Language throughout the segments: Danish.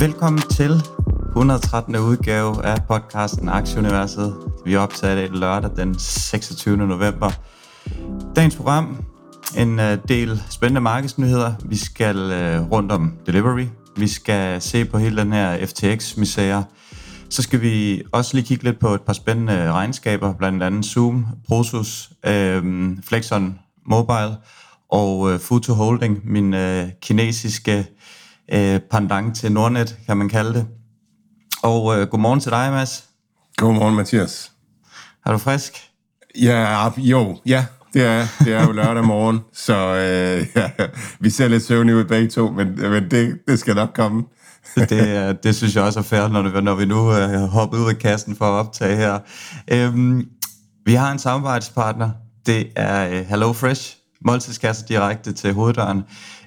Velkommen til 113. udgave af podcasten Aktieuniverset. Vi er optaget lørdag den 26. november. Dagens program, en øh, del spændende markedsnyheder. Vi skal øh, rundt om delivery. Vi skal se på hele den her FTX-misære. Så skal vi også lige kigge lidt på et par spændende regnskaber, blandt andet Zoom, Prosus, øh, Flexon Mobile og øh, Futu Holding, min øh, kinesiske øh, pendant til Nordnet, kan man kalde det. Og øh, godmorgen til dig, Mads. Godmorgen, Mathias. Er du frisk? Ja, jo, ja, det er, det er jo lørdag morgen, så øh, ja, vi ser lidt søvnige ud begge to, men, men det, det skal nok komme. det, det synes jeg også er fair, når, det, når vi nu øh, hopper ud af kassen for at optage her. Øhm, vi har en samarbejdspartner. Det er øh, HelloFresh, måltidskasser direkte til hoveddøren.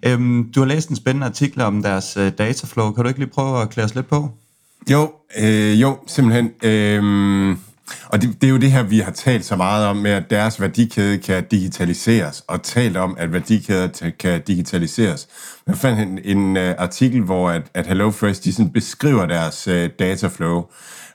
Øhm, du har læst en spændende artikel om deres øh, dataflow. Kan du ikke lige prøve at klæde os lidt på? Jo, øh, jo, simpelthen. Øh, og det, det er jo det her, vi har talt så meget om, med at deres værdikæde kan digitaliseres, og talt om, at værdikæder kan digitaliseres. Jeg fandt en, en uh, artikel, hvor at, at HelloFresh de sådan beskriver deres uh, dataflow,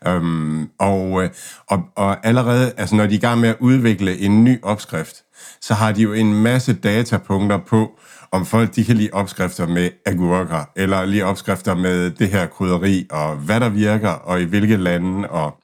um, og, uh, og, og allerede, altså når de er i gang med at udvikle en ny opskrift, så har de jo en masse datapunkter på, om folk de kan lide opskrifter med agurker, eller lige opskrifter med det her krydderi, og hvad der virker, og i hvilke lande, og,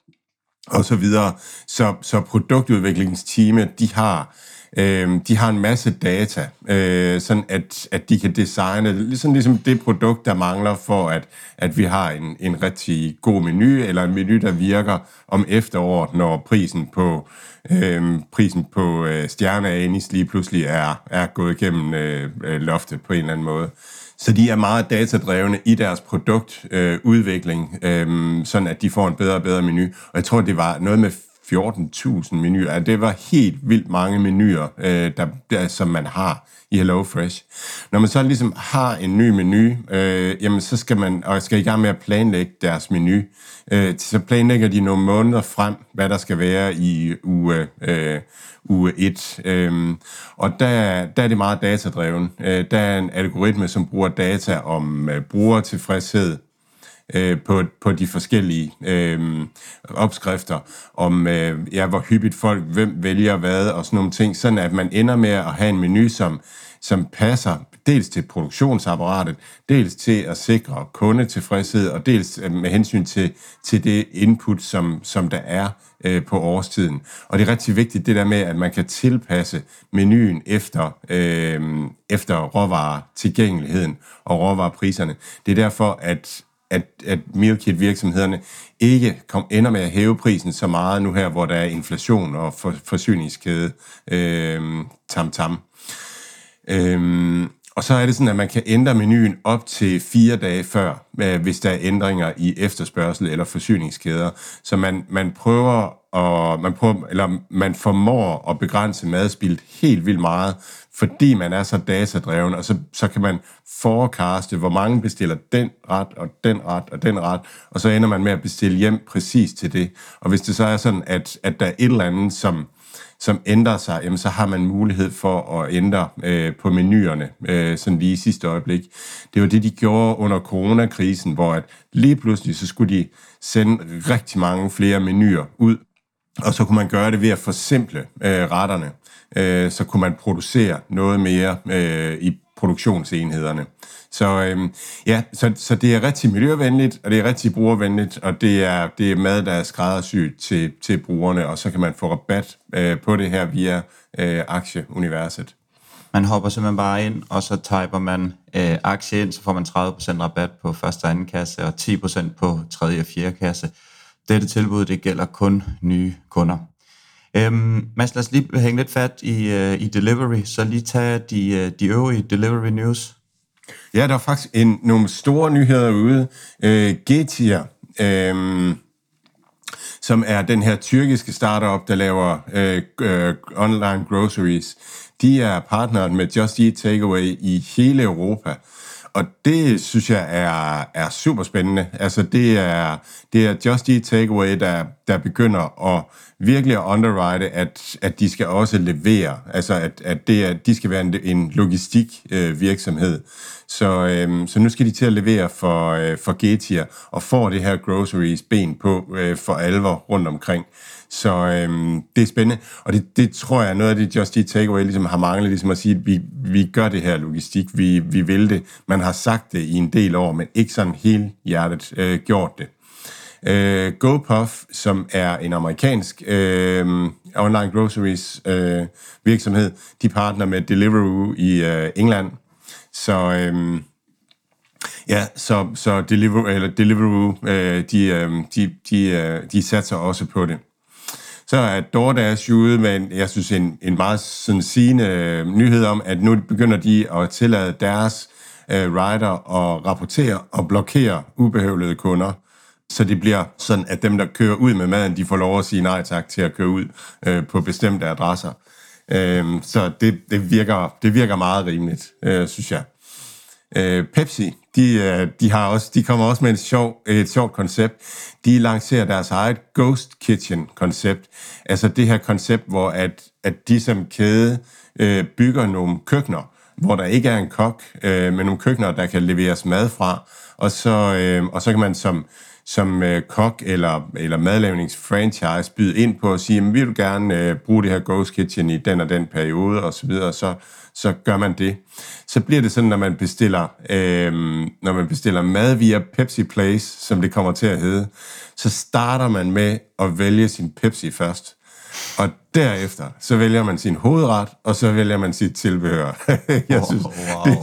og så videre. Så, så produktudviklingsteamet, de har, øh, de har en masse data, øh, sådan at, at de kan designe, ligesom, ligesom det produkt, der mangler for, at, at vi har en, en rigtig god menu, eller en menu, der virker om efteråret, når prisen på øh, prisen på øh, stjerneanis lige pludselig er, er gået igennem øh, øh, loftet på en eller anden måde. Så de er meget datadrevne i deres produktudvikling, øh, øh, sådan at de får en bedre og bedre menu. Og jeg tror, det var noget med 14.000 menuer. Det var helt vildt mange menuer, øh, der, der, som man har i HelloFresh. Når man så ligesom har en ny menu, øh, jamen så skal man og skal i gang med at planlægge deres menu. Øh, så planlægger de nogle måneder frem, hvad der skal være i uge, øh, uge 1. Øh, og der, der er det meget datadreven. Øh, der er en algoritme, som bruger data om øh, brugertilfredshed, øh, på, på de forskellige øh, opskrifter, om øh, ja, hvor hyppigt folk, hvem vælger hvad og sådan nogle ting, sådan at man ender med at have en menu, som, som passer dels til produktionsapparatet, dels til at sikre kundetilfredshed, og dels øh, med hensyn til, til det input, som, som der er øh, på årstiden. Og det er rigtig vigtigt, det der med, at man kan tilpasse menuen efter, øh, efter råvaretilgængeligheden og råvarepriserne. Det er derfor, at at, at meal kit virksomhederne ikke kom, ender med at hæve prisen så meget nu her, hvor der er inflation og for, forsyningskæde øh, tam tam. Øh, og så er det sådan, at man kan ændre menuen op til fire dage før, øh, hvis der er ændringer i efterspørgsel eller forsyningskæder. Så man, man prøver og man, prøver, eller man formår at begrænse madspild helt vildt meget, fordi man er så datadreven, og så, så kan man forekaste, hvor mange bestiller den ret, og den ret, og den ret, og så ender man med at bestille hjem præcis til det. Og hvis det så er sådan, at, at der er et eller andet, som, som ændrer sig, jamen så har man mulighed for at ændre øh, på menuerne, øh, sådan lige i sidste øjeblik. Det var det, de gjorde under coronakrisen, hvor at lige pludselig så skulle de sende rigtig mange flere menuer ud, og så kunne man gøre det ved at forsimple øh, retterne. Øh, så kunne man producere noget mere øh, i produktionsenhederne. Så øh, ja, så, så det er rigtig miljøvenligt, og det er rigtig brugervenligt, og det er, det er mad, der er skræddersyet til, til brugerne, og så kan man få rabat øh, på det her via øh, aktieuniverset. Man hopper simpelthen bare ind, og så typer man øh, aktie ind, så får man 30% rabat på første og anden kasse, og 10% på tredje og fjerde kasse. Dette tilbud det gælder kun nye kunder. Øhm, Mads, lad os lige hænge lidt fat i, øh, i delivery, så lige tage de, øh, de øvrige delivery news. Ja, der er faktisk en, nogle store nyheder ude. Øh, Getir, øh, som er den her tyrkiske startup, der laver øh, øh, online groceries, de er partneret med Just Eat Takeaway i hele Europa. Og det synes jeg er, er super spændende. Altså det er, det er Just Eat Takeaway, der, der begynder at virkelig at underwrite, at, at de skal også levere. Altså at, at det er, de skal være en, en logistik øh, virksomhed. Så, øh, så nu skal de til at levere for, øh, for Getir og får det her groceries ben på øh, for alvor rundt omkring. Så øhm, det er spændende, og det, det tror jeg er noget af det, Just Eat Takeaway ligesom har manglet, ligesom at sige, at vi, vi gør det her logistik, vi, vi vil det. Man har sagt det i en del år, men ikke sådan helt hjertet øh, gjort det. Øh, GoPuff, som er en amerikansk øh, online groceries øh, virksomhed, de partner med Deliveroo i øh, England. Så øh, ja, så, så Deliveroo, eller Deliveroo øh, de, øh, de, de, øh, de satser også på det. Så er DoorDash ude med, en, jeg synes, en, en meget sådan sigende øh, nyhed om, at nu begynder de at tillade deres øh, rider at rapportere og blokere ubehøvlede kunder. Så det bliver sådan, at dem, der kører ud med maden, de får lov at sige nej tak til at køre ud øh, på bestemte adresser. Øh, så det, det, virker, det virker meget rimeligt, øh, synes jeg. Øh, Pepsi, de, øh, de, har også, de kommer også med et, sjov, et sjovt koncept. De lancerer deres eget Ghost Kitchen-koncept. Altså det her koncept, hvor at, at de som kæde øh, bygger nogle køkkener, hvor der ikke er en kok, øh, men nogle køkkener, der kan leveres mad fra, og så, øh, og så kan man som, som øh, kok eller, eller madlavningsfranchise byde ind på at sige, vi vil gerne øh, bruge det her Ghost Kitchen i den og den periode, og så videre, så, så gør man det. Så bliver det sådan, når man bestiller, øh, når man bestiller mad via Pepsi Place, som det kommer til at hedde, så starter man med at vælge sin Pepsi først. Og derefter, så vælger man sin hovedret, og så vælger man sit tilbehør. jeg synes, wow. det,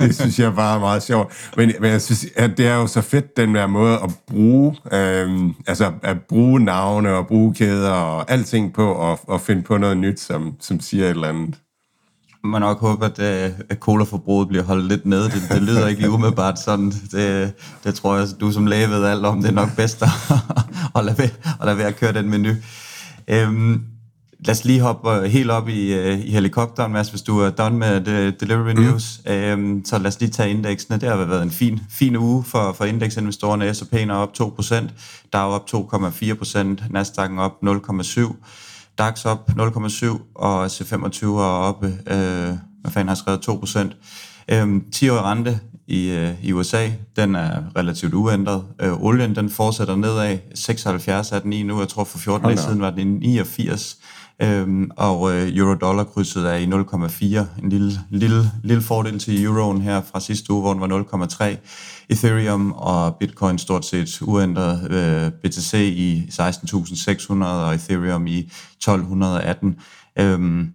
det synes jeg bare er meget sjovt. Men, men jeg synes, at det er jo så fedt, den der måde at bruge, øhm, altså at bruge navne og bruge kæder og alting på, og, og finde på noget nyt, som, som siger et eller andet man nok håbe, at, øh, at colaforbruget bliver holdt lidt nede. Det, det lyder ikke lige umiddelbart sådan. Det, det tror jeg, du som læge ved alt om. Det er nok bedst at, at, lade, være, at lade være at køre den menu. Øhm, lad os lige hoppe øh, helt op i, uh, i helikopteren, Mads, hvis du er done med the Delivery mm. News. Øhm, så lad os lige tage indeksene. Det har været en fin, fin uge for, for indeksinvestorerne. S&P'en er op 2%, Dow op 2,4%, Nasdaq'en op 0,7%. DAX op 0,7, og C25 er oppe, øh, hvad fanden har skrevet, 2 procent. Øh, 10-årig rente i, øh, i USA, den er relativt uændret. Øh, olien, den fortsætter nedad. 76 er den i nu. Jeg tror for 14 dage siden var den i 89. Øhm, og øh, euro-dollar-krydset er i 0,4. En lille, lille, lille fordel til euroen her fra sidste uge, hvor den var 0,3. Ethereum og Bitcoin stort set uændret. Øh, BTC i 16.600 og Ethereum i 1218. Øhm,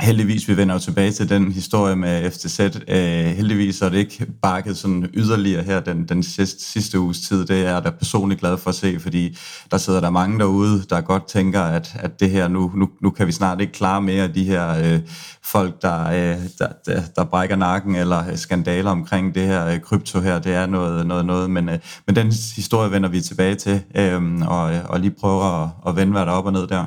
heldigvis, vi vender jo tilbage til den historie med FTZ. Øh, heldigvis er det ikke bakket sådan yderligere her den, den sidste, sidste uges tid. Det er jeg da personligt glad for at se, fordi der sidder der mange derude, der godt tænker, at, at det her nu, nu, nu kan vi snart ikke klare mere af de her øh, folk, der, øh, der, der, der brækker nakken, eller skandaler omkring det her øh, krypto her. Det er noget, noget, noget. Men, øh, men den historie vender vi tilbage til, øh, og, og lige prøver at, at vende, hvad der op og ned der.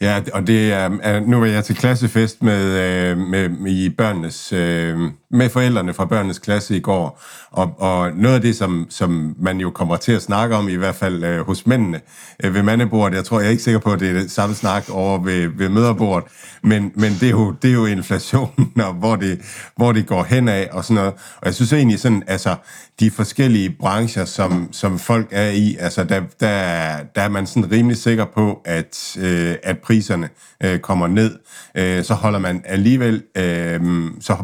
Ja, og det er, nu var jeg til klassefest med, med, med i børnenes, øh, med forældrene fra børnenes klasse i går, og, og noget af det, som, som man jo kommer til at snakke om, i hvert fald øh, hos mændene øh, ved mandebordet, jeg tror, jeg er ikke sikker på, at det er det samme snak over ved, ved møderbordet, men, men det, er jo, det er jo inflationen, og hvor det, hvor det går hen af og sådan noget. Og jeg synes egentlig sådan, altså, de forskellige brancher, som, som folk er i, altså, der, der, der er man sådan rimelig sikker på, at, øh, at priserne øh, kommer ned. Øh, så holder man alligevel, øh, så,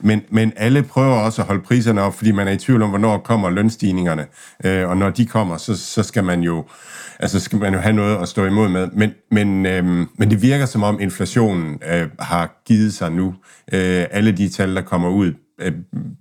men, men alle prøver også at holde priserne op, fordi man er i tvivl om, hvornår kommer lønstigningerne. Øh, og når de kommer, så, så skal man jo altså skal man jo have noget at stå imod med. Men, men, øh, men det virker som om inflationen øh, har givet sig nu. Øh, alle de tal, der kommer ud, øh,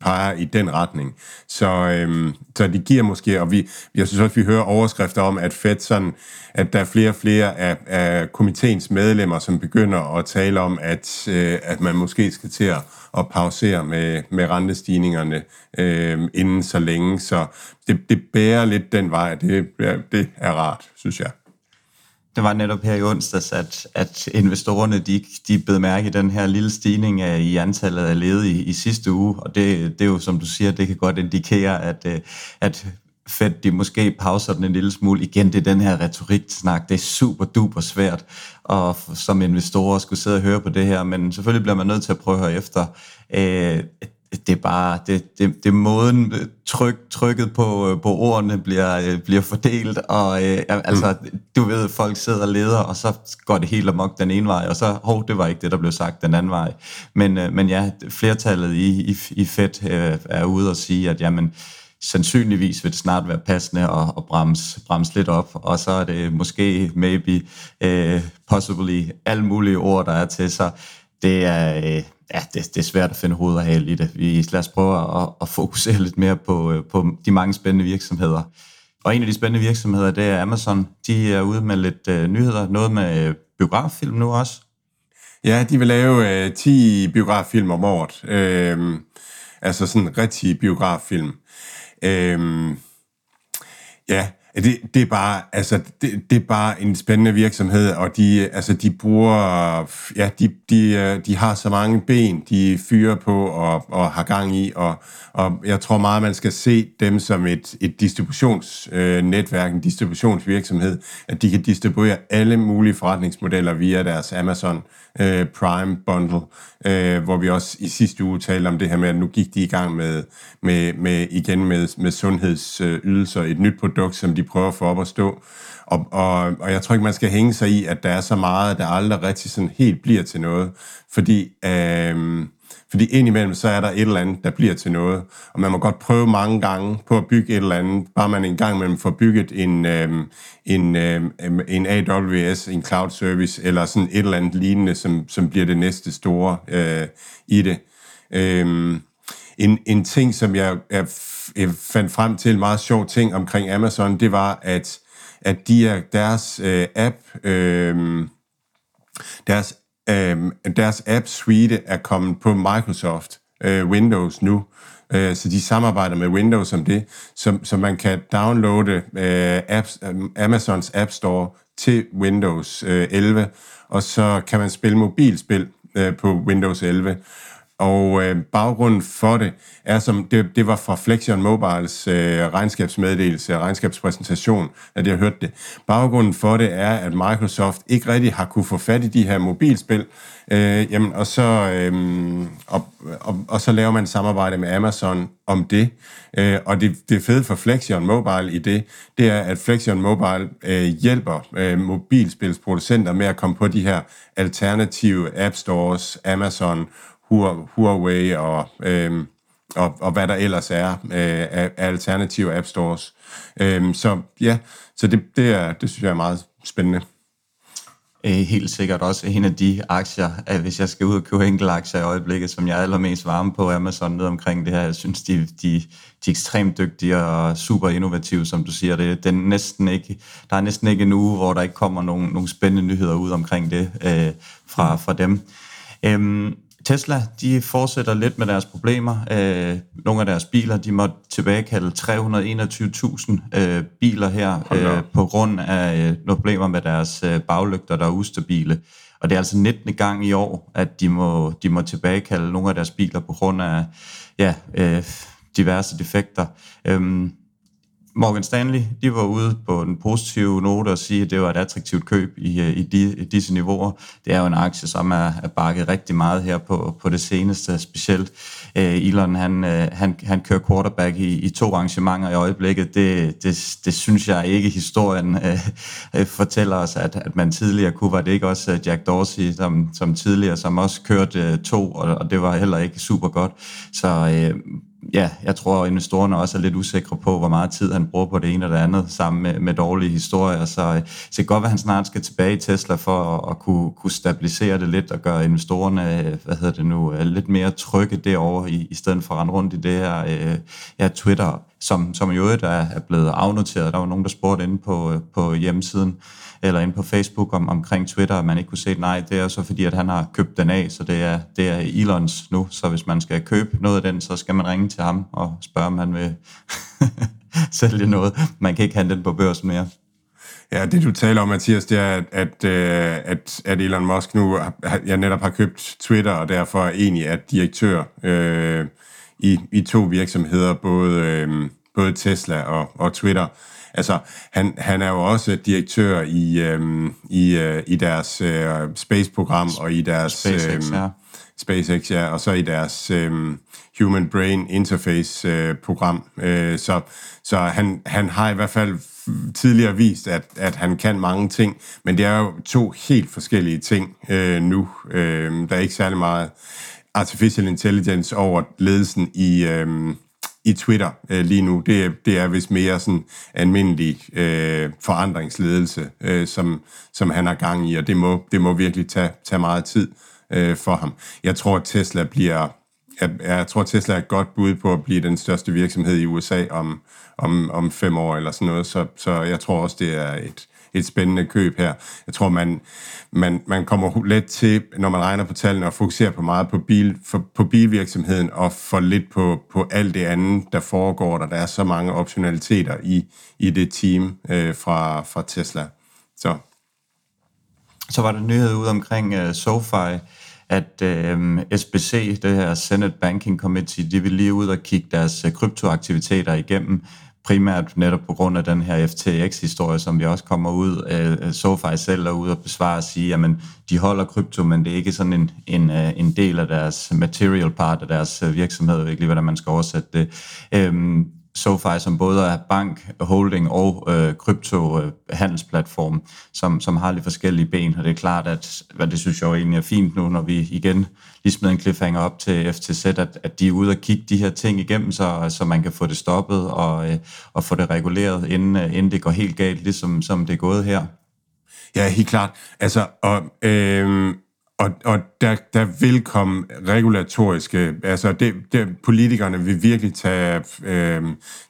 peger i den retning. Så, øh, så det giver måske, og vi, jeg synes også, vi hører overskrifter om, at Fed sådan, at der er flere og flere af, af komiteens medlemmer, som begynder at tale om, at, øh, at man måske skal til at, at pausere med, med rentestigningerne øh, inden så længe. Så det, det bærer lidt den vej, det, det er rart, synes jeg det var netop her i onsdags, at, at investorerne de, de bed mærke i den her lille stigning af, i antallet af ledige i, sidste uge, og det, det er jo, som du siger, det kan godt indikere, at, øh, at Fed de måske pauser den en lille smule. Igen, det er den her retorik-snak, det er super duper svært og som investorer skulle sidde og høre på det her, men selvfølgelig bliver man nødt til at prøve at høre efter. Øh, det er bare, det, det, det måden øh, tryk, trykket på, øh, på ordene bliver, øh, bliver fordelt, og øh, altså, mm. du ved, folk sidder og leder, og så går det helt amok den ene vej, og så, hov, det var ikke det, der blev sagt den anden vej. Men, øh, men ja, flertallet i, i, i Fed øh, er ude og sige, at jamen, sandsynligvis vil det snart være passende at, at bremse, bremse lidt op, og så er det måske, maybe, uh, possibly, alle mulige ord, der er til, så det er... Uh, ja, det, det er svært at finde hoved og hale i det. Vi lad os prøve at, at fokusere lidt mere på, øh, på de mange spændende virksomheder. Og en af de spændende virksomheder, det er Amazon. De er ude med lidt uh, nyheder. Noget med øh, biograffilm nu også. Ja, de vil lave øh, uh, 10 biograffilm om året. Uh, altså sådan rigtig biograffilm. Uh, ja, det, det er bare altså det, det er bare en spændende virksomhed og de altså de bruger ja de de øh, de har så mange ben de fyrer på og, og har gang i og og jeg tror meget man skal se dem som et et distributionsnetværk øh, en distributionsvirksomhed at de kan distribuere alle mulige forretningsmodeller via deres Amazon øh, Prime bundle øh, hvor vi også i sidste uge talte om det her med at nu gik de i gang med med med igen med med sundhedsydelser et nyt produkt som de de prøver at få op at stå. Og, og, og jeg tror ikke, man skal hænge sig i, at der er så meget, der aldrig rigtig sådan helt bliver til noget. Fordi, øh, fordi indimellem, så er der et eller andet, der bliver til noget. Og man må godt prøve mange gange på at bygge et eller andet, bare man en gang imellem får bygget en, øh, en, øh, en AWS, en cloud service, eller sådan et eller andet lignende, som, som bliver det næste store øh, i det. Øh, en, en ting, som jeg, jeg fandt frem til, en meget sjov ting omkring Amazon, det var, at, at de er, deres øh, app, øh, deres, øh, deres app suite er kommet på Microsoft øh, Windows nu. Øh, så de samarbejder med Windows om det, så, så man kan downloade øh, apps, øh, Amazons App Store til Windows øh, 11, og så kan man spille mobilspil øh, på Windows 11. Og øh, baggrunden for det er, som det, det var fra Flexion Mobiles øh, regnskabsmeddelelse og regnskabspræsentation, at jeg hørte det. Baggrunden for det er, at Microsoft ikke rigtig har kunne få fat i de her mobilspil, øh, jamen, og, så, øh, og, og, og så laver man samarbejde med Amazon om det. Øh, og det, det fede for Flexion Mobile i det, det er, at Flexion Mobile øh, hjælper øh, mobilspilsproducenter med at komme på de her alternative app stores, Amazon Huawei og, øh, og, og hvad der ellers er øh, af alternative app stores. Øh, så ja, så det, det, er, det synes jeg er meget spændende. Øh, helt sikkert også en af de aktier, at hvis jeg skal ud og købe enkelte aktier i øjeblikket, som jeg er allermest varme på Amazon ned omkring det her. Jeg synes, de, de, de er ekstremt dygtige og super innovative, som du siger. Det, den næsten ikke, der er næsten ikke en uge, hvor der ikke kommer nogle, nogle spændende nyheder ud omkring det øh, fra, fra dem. Øhm, Tesla, de fortsætter lidt med deres problemer. Øh, nogle af deres biler, de må tilbagekalde 321.000 øh, biler her øh, på grund af øh, nogle problemer med deres øh, baglygter, der er ustabile. Og det er altså 19. gang i år, at de må, de må tilbagekalde nogle af deres biler på grund af ja, øh, diverse defekter. Øhm, Morgan Stanley, de var ude på den positive note og sige, at det var et attraktivt køb i, øh, i, de, i disse niveauer. Det er jo en aktie, som er, er bakket rigtig meget her på, på det seneste, specielt. Uh, Elon, han, uh, han, han kører quarterback i, i to arrangementer i øjeblikket. Det, det, det synes jeg ikke historien uh, fortæller os, at, at man tidligere kunne. Var det ikke også Jack Dorsey, som, som tidligere, som også kørte uh, to, og, og det var heller ikke super godt. Så uh, ja, jeg tror, at investorerne også er lidt usikre på, hvor meget tid han bruger på det ene og det andet, sammen med, med dårlige historier. Så, øh, så det kan godt være, at han snart skal tilbage i Tesla for at, at kunne, kunne stabilisere det lidt og gøre investorerne øh, hvad hedder det nu, øh, lidt mere trygge derovre, i, i stedet for at rende rundt i det her ja, Twitter, som, som jo er, er blevet afnoteret. Der var nogen, der spurgte inde på, på hjemmesiden, eller ind på Facebook om, omkring Twitter, at man ikke kunne se nej. Det er så fordi, at han har købt den af, så det er, det er Elons nu. Så hvis man skal købe noget af den, så skal man ringe til ham og spørge, om han vil sælge noget. Man kan ikke handle den på børsen mere. Ja, det du taler om, Mathias, det er, at, at, øh, at, at Elon Musk nu jeg netop har købt Twitter, og derfor egentlig er direktør øh, i, i to virksomheder, både, øh, både Tesla og, og Twitter. Altså, han, han er jo også direktør i, øhm, i, øh, i deres øh, space-program og i deres... SpaceX, øhm, ja. SpaceX, ja, og så i deres øhm, Human Brain Interface-program. Øh, øh, så så han, han har i hvert fald tidligere vist, at, at han kan mange ting, men det er jo to helt forskellige ting øh, nu. Øh, der er ikke særlig meget artificial intelligence over ledelsen i, øh, i Twitter øh, lige nu, det, det er vist mere sådan almindelig øh, forandringsledelse, øh, som, som han har gang i, og det må, det må virkelig tage, tage meget tid øh, for ham. Jeg tror, at Tesla bliver jeg, jeg tror, Tesla er et godt bud på at blive den største virksomhed i USA om, om, om fem år eller sådan noget, så, så jeg tror også, det er et, et spændende køb her. Jeg tror, man, man, man kommer let til, når man regner på tallene, og fokuserer på meget på, bil, for, på bilvirksomheden, og for lidt på, på alt det andet, der foregår der. Der er så mange optionaliteter i, i det team øh, fra, fra Tesla. Så. så var der nyhed ud omkring uh, SoFi, at øh, SBC, det her Senate Banking Committee, de vil lige ud og kigge deres øh, kryptoaktiviteter igennem, primært netop på grund af den her FTX-historie, som vi også kommer ud øh, af. SoFi selv er ude og besvare og sige, at de holder krypto, men det er ikke sådan en, en, øh, en del af deres material part af deres øh, virksomhed, jeg ved ikke lige, hvordan man skal oversætte det. Øhm, SoFi, som både er bank, holding og øh, kryptohandelsplatform, øh, som, som har lidt forskellige ben, og det er klart, at hvad det synes jeg jo egentlig er fint nu, når vi igen lige smider en cliffhanger op til FTZ, at, at de er ude og kigge de her ting igennem, så, så man kan få det stoppet og, øh, og få det reguleret, inden, øh, inden det går helt galt, ligesom som det er gået her. Ja, helt klart. Altså, og, øh, og, og der, der vil komme regulatoriske, altså det, det, politikerne vil virkelig tage, øh,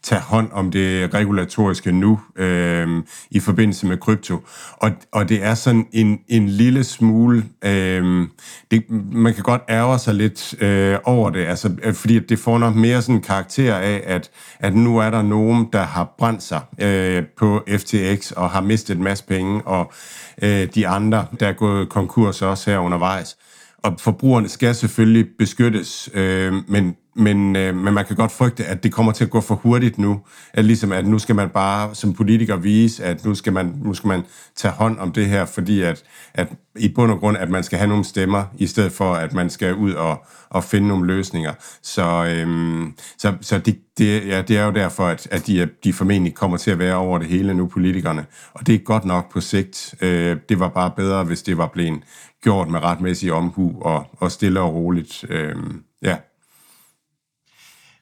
tage hånd om det regulatoriske nu øh, i forbindelse med krypto. Og, og det er sådan en, en lille smule, øh, det, man kan godt ærge sig lidt øh, over det, altså, øh, fordi det får nok mere sådan en karakter af, at, at nu er der nogen, der har brændt sig øh, på FTX og har mistet en masse penge, og øh, de andre, der er gået konkurs også her undervejs. Og forbrugerne skal selvfølgelig beskyttes, øh, men, men, øh, men man kan godt frygte, at det kommer til at gå for hurtigt nu. At ligesom at nu skal man bare som politiker vise, at nu skal man, nu skal man tage hånd om det her, fordi at, at i bund og grund, at man skal have nogle stemmer, i stedet for at man skal ud og, og finde nogle løsninger. Så, øhm, så, så det, det, ja, det er jo derfor, at, at de, de formentlig kommer til at være over det hele nu, politikerne. Og det er godt nok på sigt. Øh, det var bare bedre, hvis det var blevet gjort med retmæssig omhu og, og stille og roligt. Øh, ja.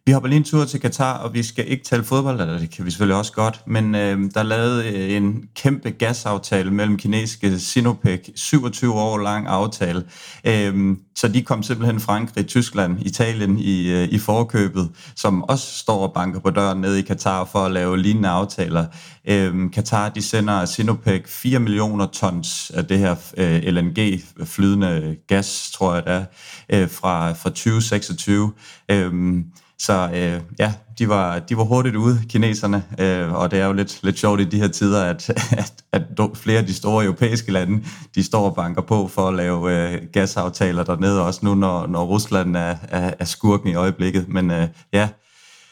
Vi hopper lige en tur til Katar, og vi skal ikke tale fodbold, eller det kan vi selvfølgelig også godt, men øh, der er lavet øh, en kæmpe gasaftale mellem kinesiske Sinopec, 27 år lang aftale. Øh, så de kom simpelthen Frankrig, Tyskland, Italien i, øh, i forkøbet, som også står og banker på døren nede i Katar for at lave lignende aftaler. Øh, Katar, de sender Sinopec 4 millioner tons af det her øh, LNG-flydende gas, tror jeg det er, øh, fra, fra 2026. Øh, så øh, ja, de var, de var hurtigt ude, kineserne, øh, og det er jo lidt, lidt sjovt i de her tider, at, at, at flere af de store europæiske lande, de står og banker på for at lave øh, gasaftaler dernede, også nu, når, når Rusland er, er, er skurken i øjeblikket. Men øh, ja,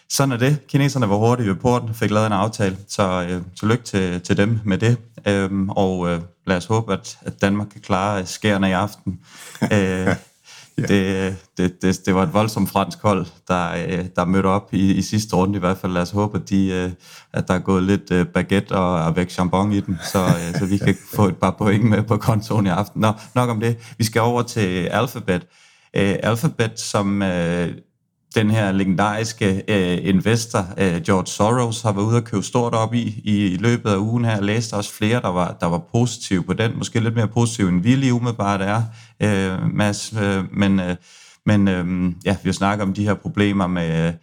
sådan er det. Kineserne var hurtigt ved porten, fik lavet en aftale, så øh, tillykke til, til dem med det. Øh, og øh, lad os håbe, at, at Danmark kan klare skærene i aften. Øh, det, det, det, det var et voldsomt fransk hold, der, øh, der mødte op i, i sidste runde i hvert fald. Lad os håbe, at, de, øh, at der er gået lidt øh, baguette og avec chambon i den, så, så vi kan få et par point med på kontoen i aften. Nå, nok om det. Vi skal over til Alphabet. Alphabet, som den her legendariske øh, investor, øh, George Soros, har været ude og købe stort op i, i, i løbet af ugen her. Jeg læste også flere, der var, der var positive på den. Måske lidt mere positive end vi lige umiddelbart er, øh, Mads. Øh, men øh, men øh, ja, vi snakker om de her problemer med,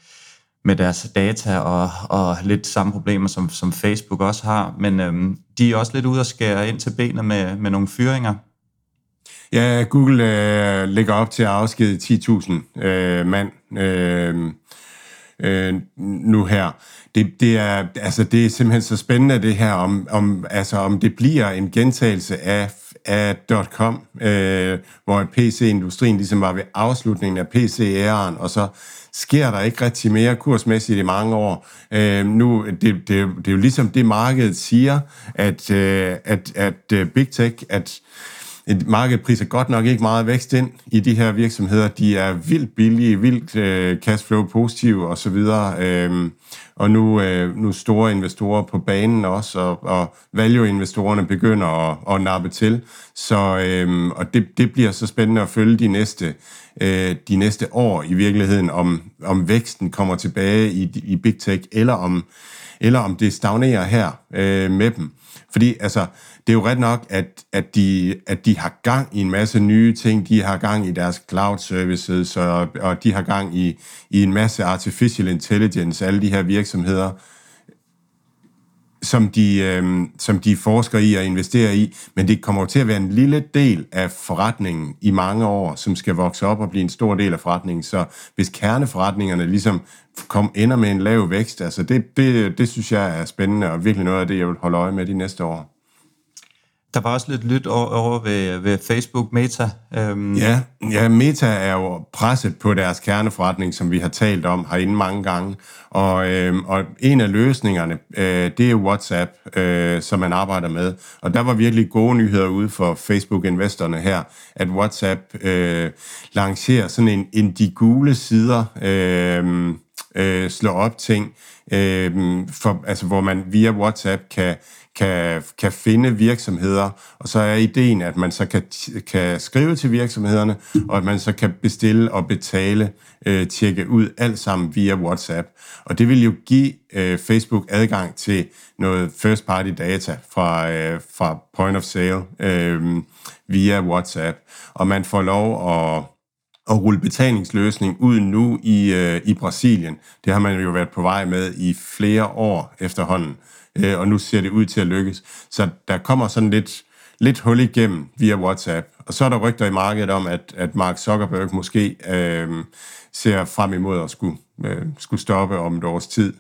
med deres data, og, og lidt samme problemer, som, som Facebook også har. Men øh, de er også lidt ude og skære ind til benet med, med nogle fyringer. Ja, Google øh, lægger op til at afskede 10.000 øh, mand øh, øh, nu her. Det, det, er, altså, det er simpelthen så spændende det her, om, om, altså, om det bliver en gentagelse af, af .com, øh, hvor PC-industrien ligesom var ved afslutningen af PC-æren, og så sker der ikke rigtig mere kursmæssigt i mange år. Øh, nu, det, det, det er jo ligesom det, markedet siger, at, øh, at, at uh, Big Tech, at et marked priser godt nok ikke meget vækst ind i de her virksomheder. De er vildt billige, vildt øh, cashflow positive osv. Øhm, og nu, øh, nu store investorer på banen også, og, og value-investorerne begynder at, at nappe til. Så, øhm, og det, det bliver så spændende at følge de næste, øh, de næste år i virkeligheden, om, om væksten kommer tilbage i, i Big Tech, eller om, eller om det stagnerer her øh, med dem. Fordi altså, det er jo ret nok, at, at, de, at de har gang i en masse nye ting. De har gang i deres cloud services, og, og de har gang i, i en masse artificial intelligence, alle de her virksomheder, som de, øh, som de forsker i og investerer i, men det kommer til at være en lille del af forretningen i mange år, som skal vokse op og blive en stor del af forretningen. Så hvis kerneforretningerne ligesom kom, ender med en lav vækst, altså det, det, det synes jeg er spændende, og virkelig noget af det, jeg vil holde øje med de næste år. Der var også lidt lyt over, over ved, ved Facebook Meta. Øhm. Ja, ja, Meta er jo presset på deres kerneforretning, som vi har talt om herinde mange gange. Og, øhm, og en af løsningerne, øh, det er WhatsApp, øh, som man arbejder med. Og der var virkelig gode nyheder ude for Facebook-investorerne her, at WhatsApp øh, lancerer sådan en, en de gule sider, øh, øh, slår op ting, øh, for, altså, hvor man via WhatsApp kan kan, kan finde virksomheder, og så er ideen, at man så kan, kan skrive til virksomhederne, og at man så kan bestille og betale, øh, tjekke ud alt sammen via WhatsApp. Og det vil jo give øh, Facebook adgang til noget first party data fra, øh, fra point of sale øh, via WhatsApp, og man får lov at at rulle betalingsløsning ud nu i, øh, i Brasilien. Det har man jo været på vej med i flere år efterhånden øh, og nu ser det ud til at lykkes. Så der kommer sådan lidt, lidt hul igennem via WhatsApp. Og så er der rygter i markedet om, at, at Mark Zuckerberg måske øh, ser frem imod at skulle, øh, skulle stoppe om et års tid.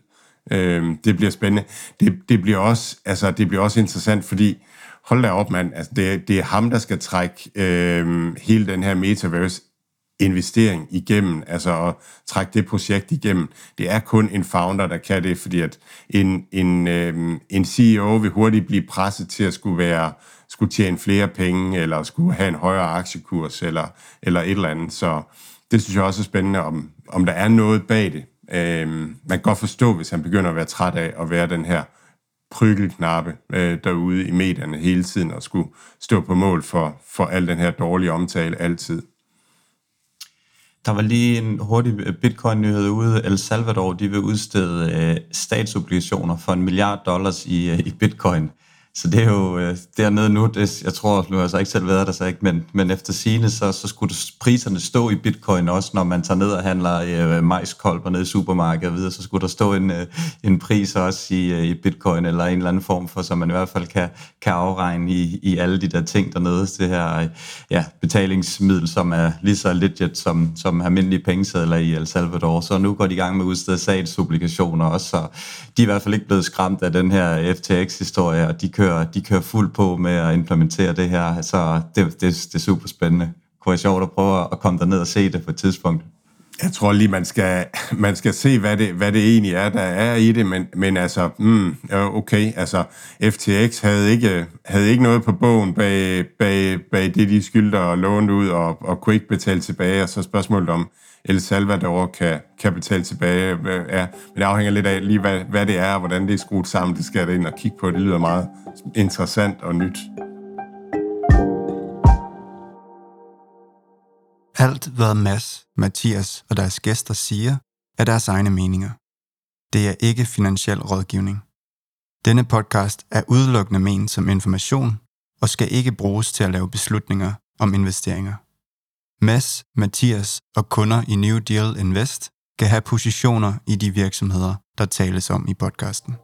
Øh, det bliver spændende. Det, det, bliver også, altså, det bliver også interessant, fordi hold da op, mand. Altså, det, det er ham, der skal trække øh, hele den her metaverse investering igennem, altså at trække det projekt igennem. Det er kun en founder, der kan det, fordi at en, en, øh, en CEO vil hurtigt blive presset til at skulle være skulle tjene flere penge, eller skulle have en højere aktiekurs, eller, eller et eller andet. Så det synes jeg også er spændende, om, om der er noget bag det. Øh, man kan godt forstå, hvis han begynder at være træt af at være den her prykkelknappe øh, derude i medierne hele tiden, og skulle stå på mål for, for al den her dårlige omtale altid. Der var lige en hurtig bitcoin-nyhed ude. El Salvador de vil udstede øh, statsobligationer for en milliard dollars i, øh, i bitcoin. Så det er jo øh, dernede nu, det, jeg tror, nu har jeg så ikke selv været der, så ikke, men, men efter sine så, så skulle priserne stå i bitcoin også, når man tager ned og handler øh, majskolber nede i supermarkedet og videre, så skulle der stå en, øh, en pris også i, øh, i bitcoin, eller en eller anden form for, så man i hvert fald kan, kan afregne i, i alle de der ting dernede, det her øh, ja, betalingsmiddel, som er lige så legit som, som almindelige pengesedler i El Salvador. Så nu går de i gang med at udstede statsobligationer også, så de er i hvert fald ikke blevet skræmt af den her FTX-historie, og de kører kører, de kører fuld på med at implementere det her, så det, det, det er super spændende. Det kunne være sjovt at prøve at komme derned og se det på et tidspunkt. Jeg tror lige, man skal, man skal se, hvad det, hvad det egentlig er, der er i det, men, men altså, mm, okay, altså, FTX havde ikke, havde ikke noget på bogen bag, bag, bag det, de skyldte og lånte ud og, og kunne ikke betale tilbage, og så spørgsmålet om, El Salvador kan, kan betale tilbage. Ja, men det afhænger lidt af lige, hvad, hvad det er, og hvordan det er skruet sammen. Det skal jeg ind og kigge på. Det lyder meget interessant og nyt. Alt, hvad Mads, Mathias og deres gæster siger, er deres egne meninger. Det er ikke finansiel rådgivning. Denne podcast er udelukkende ment som information og skal ikke bruges til at lave beslutninger om investeringer. Mads, Mathias og kunder i New Deal Invest kan have positioner i de virksomheder, der tales om i podcasten.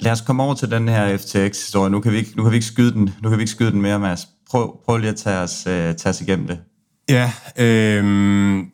Lad os komme over til den her FTX-historie. Nu kan vi ikke, nu kan vi ikke skyde den, nu kan vi ikke skyde den mere, Mads. Prøv, prøv lige at tage os, uh, tage os igennem det. Ja, øh,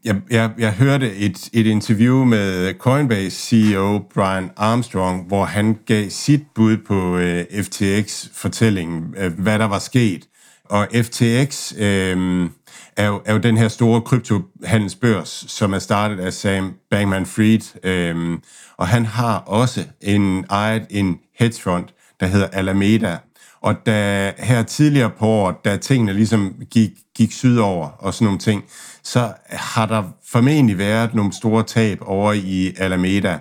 jeg, jeg, jeg hørte et, et interview med Coinbase CEO Brian Armstrong, hvor han gav sit bud på øh, FTX-fortællingen, øh, hvad der var sket. Og FTX øh, er, jo, er jo den her store kryptohandelsbørs, som er startet af Sam Bankman-Fried, øh, og han har også en ejet en hedgefond, der hedder Alameda, og da her tidligere på året, da tingene ligesom gik, gik sydover og sådan nogle ting, så har der formentlig været nogle store tab over i Alameda.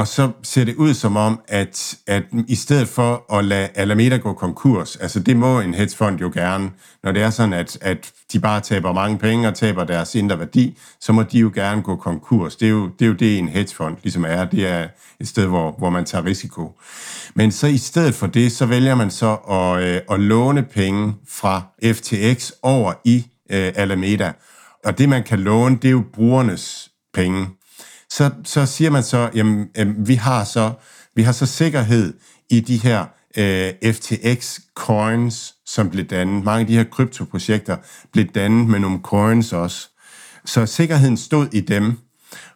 Og så ser det ud som om, at, at i stedet for at lade Alameda gå konkurs, altså det må en hedgefond jo gerne, når det er sådan, at, at de bare taber mange penge og taber deres indre værdi, så må de jo gerne gå konkurs. Det er jo det, er jo det en hedgefond ligesom er. Det er et sted, hvor, hvor man tager risiko. Men så i stedet for det, så vælger man så at, øh, at låne penge fra FTX over i øh, Alameda. Og det, man kan låne, det er jo brugernes penge så, så siger man så, jamen, øh, vi har så vi har så sikkerhed i de her øh, FTX coins, som blev dannet. Mange af de her kryptoprojekter blev dannet med nogle coins også. Så sikkerheden stod i dem,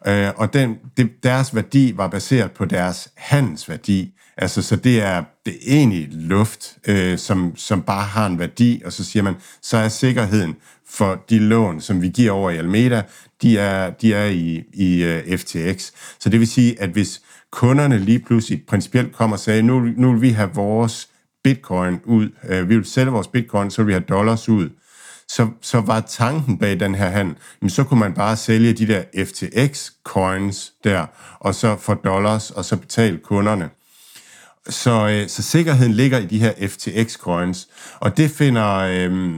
øh, og den, det, deres værdi var baseret på deres handelsværdi. Altså, så det er, det er egentlig luft, øh, som, som bare har en værdi, og så siger man, så er sikkerheden for de lån, som vi giver over i Almeda, de er, de er i, i øh, FTX. Så det vil sige, at hvis kunderne lige pludselig principielt kommer og sagde, nu, nu vil vi have vores bitcoin ud, øh, vi vil sælge vores bitcoin, så vil vi have dollars ud, så, så var tanken bag den her handel, jamen så kunne man bare sælge de der FTX-coins der, og så for dollars, og så betale kunderne. Så, øh, så sikkerheden ligger i de her FTX-coins, og det finder, øh,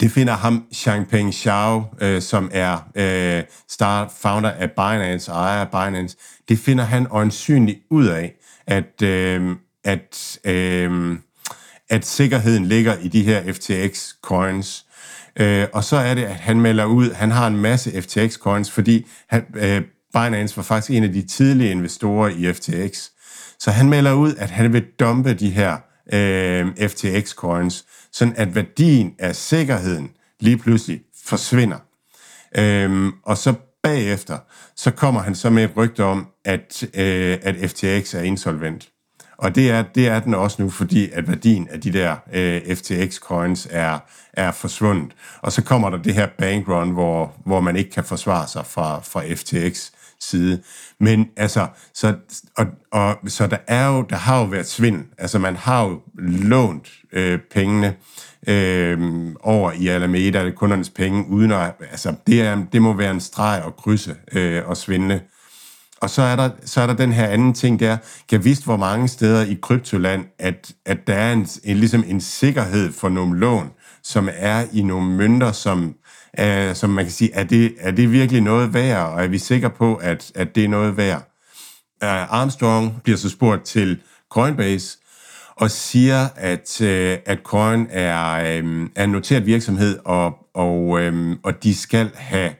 det finder ham Changpeng Xiao, øh, som er øh, start founder af Binance, ejer af Binance, det finder han øjensynligt ud af, at, øh, at, øh, at sikkerheden ligger i de her FTX coins. Øh, og så er det, at han melder ud, han har en masse FTX coins, fordi han, øh, Binance var faktisk en af de tidlige investorer i FTX. Så han melder ud, at han vil dumpe de her øh, FTX coins, sådan at værdien af sikkerheden lige pludselig forsvinder. Øhm, og så bagefter, så kommer han så med et rygte om, at, øh, at FTX er insolvent. Og det er, det er den også nu, fordi at værdien af de der øh, FTX-coins er, er forsvundet. Og så kommer der det her bankrun, hvor, hvor man ikke kan forsvare sig fra, fra FTX side. Men altså, så, og, og, så der er jo, der har jo været svindel. Altså, man har jo lånt øh, pengene øh, over i Alameda, det kundernes penge, uden at, altså, det, er, det må være en streg at krydse øh, og svindle. Og så er, der, så er der den her anden ting der, kan vist hvor mange steder i kryptoland, at, at der er en, en, ligesom en sikkerhed for nogle lån, som er i nogle mønter, som, øh, som man kan sige, er det, er det virkelig noget værd, og er vi sikre på, at, at det er noget værd? Uh, Armstrong bliver så spurgt til Coinbase, og siger, at, uh, at Coin er, um, er en noteret virksomhed, og, og, um, og de skal have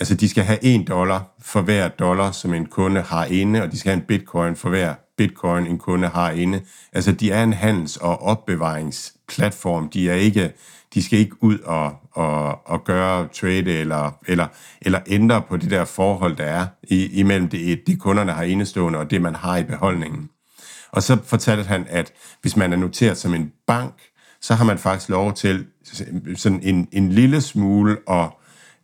Altså, de skal have en dollar for hver dollar, som en kunde har inde, og de skal have en bitcoin for hver bitcoin, en kunde har inde. Altså, de er en handels- og opbevaringsplatform. De er ikke, de skal ikke ud og, og, og gøre trade eller, eller, eller ændre på det der forhold, der er i, imellem det, det, kunderne har indestående og det, man har i beholdningen. Og så fortalte han, at hvis man er noteret som en bank, så har man faktisk lov til sådan en, en lille smule at,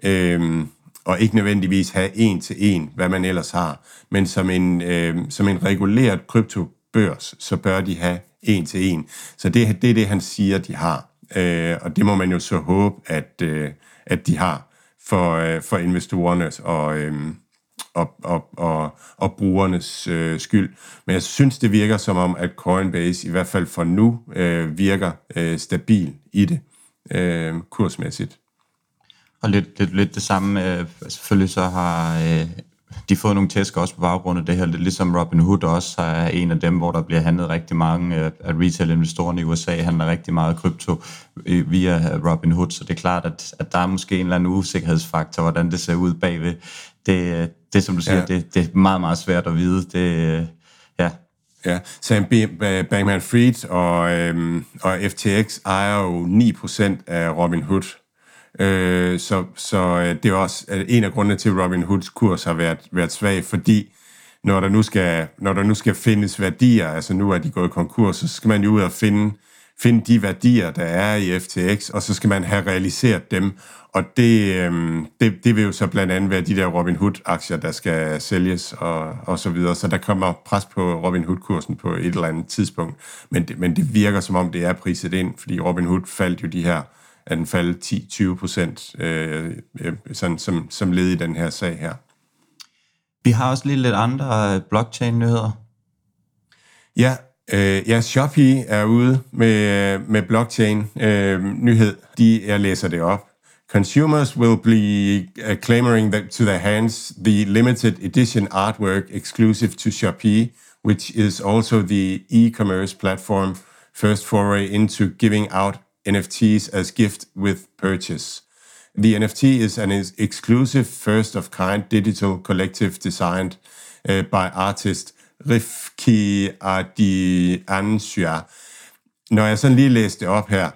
øh, og ikke nødvendigvis have en til en, hvad man ellers har. Men som en, øh, som en reguleret kryptobørs, så bør de have en til en. Så det, det er det, han siger, de har. Øh, og det må man jo så håbe, at, øh, at de har for, øh, for investorernes og, øh, og, og, og, og brugernes øh, skyld. Men jeg synes, det virker som om, at Coinbase i hvert fald for nu øh, virker øh, stabil i det. øh, kursmæssigt. Og lidt, lidt, lidt det samme, øh, selvfølgelig så har øh, de fået nogle tæsk også på baggrund af det her, lidt ligesom Robin Hood også er en af dem, hvor der bliver handlet rigtig mange øh, af retail-investorerne i USA, handler rigtig meget krypto øh, via Robin Hood, så det er klart, at, at der er måske en eller anden usikkerhedsfaktor, hvordan det ser ud bagved. Det, det som du siger, ja. det, det er meget, meget svært at vide. Det, øh, ja, Ja, Sam Bankman-Fried og, øhm, og FTX ejer jo 9% af Robin Hood. Øh, så så øh, det er også en af grundene til, at Robin Hoods kurs har været, været svag, fordi når der, nu skal, når der nu skal findes værdier, altså nu er de gået konkurs, så skal man jo ud og finde, finde de værdier, der er i FTX, og så skal man have realiseret dem. Og det, øh, det, det vil jo så blandt andet være de der Robin Hood-aktier, der skal sælges og, og så videre. Så der kommer pres på Robin Hood-kursen på et eller andet tidspunkt. Men det, men det virker som om, det er priset ind, fordi Robin Hood faldt jo de her at den faldt 10-20 procent øh, øh, sådan, som, som led i den her sag her. Vi har også lige lidt andre blockchain-nyheder. Ja, øh, ja, Shopee er ude med, med blockchain-nyhed. Øh, De, jeg læser det op. Consumers will be uh, clamoring that to their hands the limited edition artwork exclusive to Shopee, which is also the e-commerce platform first foray into giving out NFTs as gift with purchase. The NFT is an exclusive first of kind digital collective designed uh, by artist Rifki Adiansya. Når jeg sådan lige læste det op her,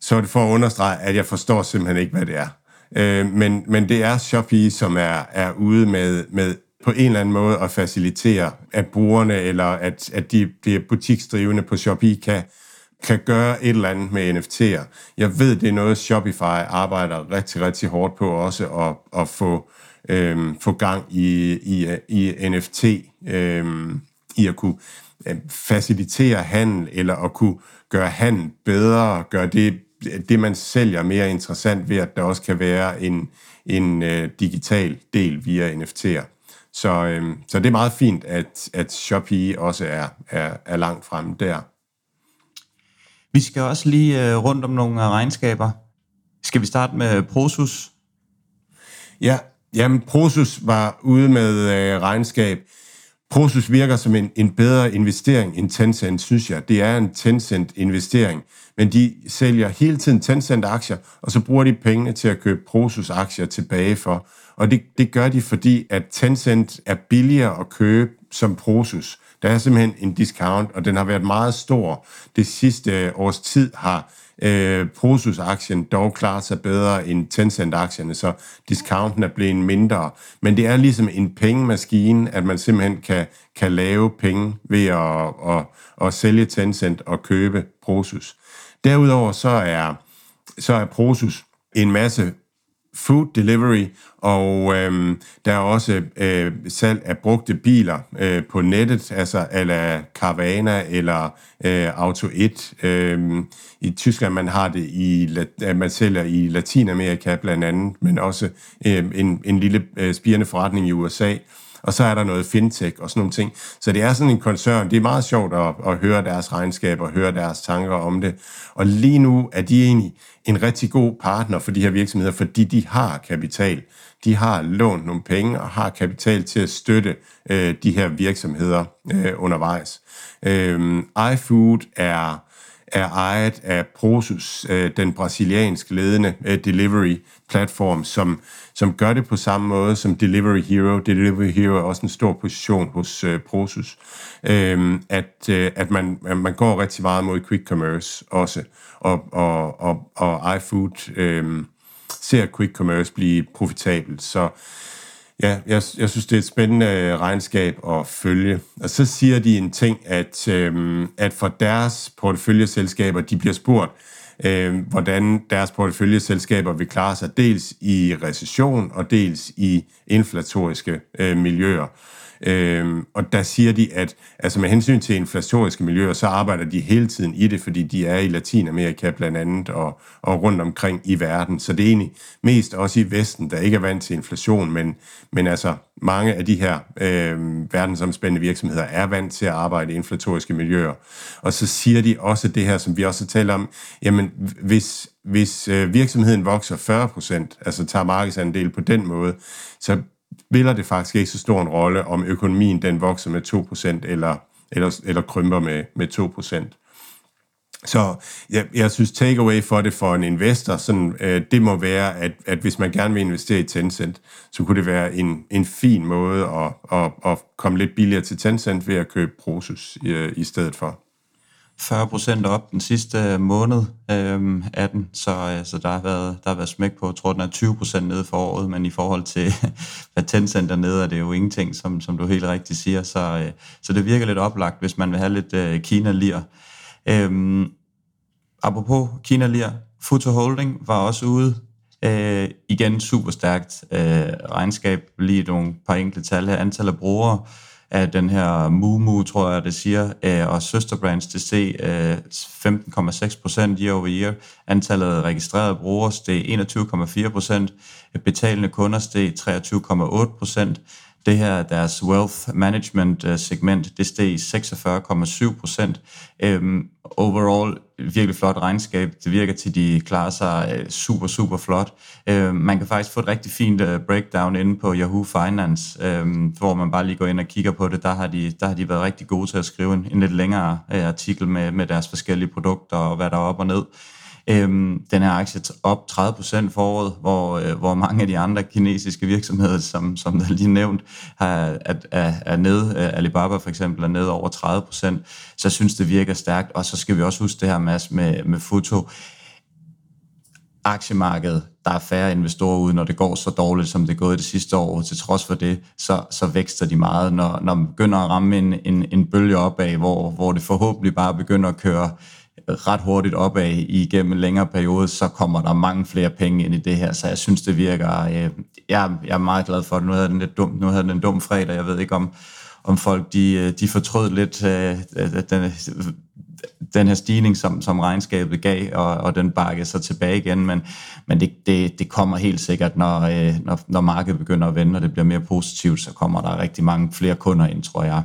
så er det for at understrege, at jeg forstår simpelthen ikke, hvad det er. Øh, men, men det er Shopee, som er, er ude med, med på en eller anden måde at facilitere, at brugerne eller at, at de, de butiksdrivende på Shopee kan, kan gøre et eller andet med NFT'er. Jeg ved, det er noget, Shopify arbejder rigtig, rigtig hårdt på også, at, at få, øhm, få gang i, i, i NFT, øhm, i at kunne øh, facilitere handel, eller at kunne gøre handel bedre, gøre det, det, man sælger mere interessant ved, at der også kan være en, en øh, digital del via NFT'er. Så, øhm, så det er meget fint, at, at Shopee også er, er, er langt fremme der. Vi skal også lige øh, rundt om nogle øh, regnskaber. Skal vi starte med øh, Prosus? Ja, jamen Prosus var ude med øh, regnskab. Prosus virker som en, en bedre investering end Tencent, synes jeg. Det er en Tencent-investering, men de sælger hele tiden Tencent-aktier, og så bruger de pengene til at købe Prosus-aktier tilbage for. Og det, det gør de, fordi at Tencent er billigere at købe som Prosus. Der er simpelthen en discount, og den har været meget stor. Det sidste øh, års tid har øh, Prosus-aktien dog klaret sig bedre end Tencent-aktierne, så discounten er blevet mindre. Men det er ligesom en pengemaskine, at man simpelthen kan, kan lave penge ved at, at, at sælge Tencent og købe Prosus. Derudover så er, så er Prosus en masse food delivery, og øh, der er også øh, salg af brugte biler øh, på nettet, altså eller Carvana eller øh, Auto 1. Øh, I Tyskland man har det i, øh, man sælger i Latinamerika blandt andet, men også øh, en, en lille øh, spirende forretning i USA og så er der noget fintech og sådan nogle ting. Så det er sådan en koncern. Det er meget sjovt at, at høre deres regnskaber og høre deres tanker om det. Og lige nu er de egentlig en rigtig god partner for de her virksomheder, fordi de har kapital. De har lånt nogle penge og har kapital til at støtte øh, de her virksomheder øh, undervejs. Øh, iFood er er ejet af Prosus, øh, den brasiliansk ledende øh, delivery platform, som, som gør det på samme måde som Delivery Hero. Delivery Hero er også en stor position hos øh, Prosus. Øhm, at øh, at man, man går rigtig meget mod quick commerce også, og, og, og, og iFood øh, ser quick commerce blive profitabelt. Så Ja, jeg, jeg synes, det er et spændende øh, regnskab at følge. Og så siger de en ting, at, øh, at for deres porteføljeselskaber, de bliver spurgt, øh, hvordan deres porteføljeselskaber vil klare sig dels i recession og dels i inflatoriske øh, miljøer. Øhm, og der siger de, at altså med hensyn til inflationiske miljøer, så arbejder de hele tiden i det, fordi de er i Latinamerika blandt andet og, og rundt omkring i verden. Så det er egentlig mest også i Vesten, der ikke er vant til inflation, men, men altså mange af de her øh, verdensomspændende virksomheder er vant til at arbejde i inflatoriske miljøer. Og så siger de også det her, som vi også taler om, jamen hvis, hvis øh, virksomheden vokser 40%, altså tager markedsandel på den måde, så spiller det faktisk ikke så stor en rolle, om økonomien den vokser med 2% eller, eller, eller krymper med, med 2%. Så jeg, jeg synes, takeaway for det for en investor, sådan, øh, det må være, at, at hvis man gerne vil investere i Tencent, så kunne det være en, en fin måde at, at, at komme lidt billigere til Tencent ved at købe Prosus øh, i stedet for. 40 procent op den sidste øh, måned øh, af den, så, øh, så der, har været, der har været smæk på. Jeg tror, den er 20 procent nede for året, men i forhold til, hvad Tencent er nede, er det jo ingenting, som, som du helt rigtigt siger. Så, øh, så det virker lidt oplagt, hvis man vil have lidt øh, Kina-lir. Øhm, apropos Kina Lir, Futo Holding var også ude. Øh, igen super stærkt øh, regnskab, lige nogle par enkelte tal her. Antal af brugere af den her Mumu, tror jeg det siger, øh, og søsterbrands DC øh, 15,6 procent year over year. Antallet af registrerede brugere steg 21,4 procent. Betalende kunder steg 23,8 procent. Det her, deres wealth management øh, segment, det steg 46,7 procent. Øhm, overall, virkelig flot regnskab. Det virker til, de klarer sig øh, super, super flot. Øhm, man kan faktisk få et rigtig fint øh, breakdown inde på Yahoo Finance, øhm, hvor man bare lige går ind og kigger på det. Der har de, der har de været rigtig gode til at skrive en, en lidt længere øh, artikel med, med deres forskellige produkter og hvad der er op og ned. Øhm, den her aktie op 30% for året, hvor, øh, hvor mange af de andre kinesiske virksomheder, som, som der lige nævnt, er, er, er nede. Øh, Alibaba for eksempel er nede over 30%. Så jeg synes, det virker stærkt. Og så skal vi også huske det her med, med, med foto aktiemarkedet, der er færre investorer ude, når det går så dårligt, som det er gået det sidste år. Til trods for det, så, så vækster de meget. Når, når man begynder at ramme en, en, en bølge opad, hvor, hvor det forhåbentlig bare begynder at køre ret hurtigt opad igennem en længere periode, så kommer der mange flere penge ind i det her, så jeg synes, det virker, øh, jeg, jeg er meget glad for det. Nu havde den lidt dum, nu havde den en dum fredag, jeg ved ikke om, om folk de, øh, de fortrød lidt øh, øh, den, den her stigning, som, som regnskabet gav, og, og den bakkede sig tilbage igen, men, men det, det, det kommer helt sikkert, når, øh, når, når markedet begynder at vende, og det bliver mere positivt, så kommer der rigtig mange flere kunder ind, tror jeg.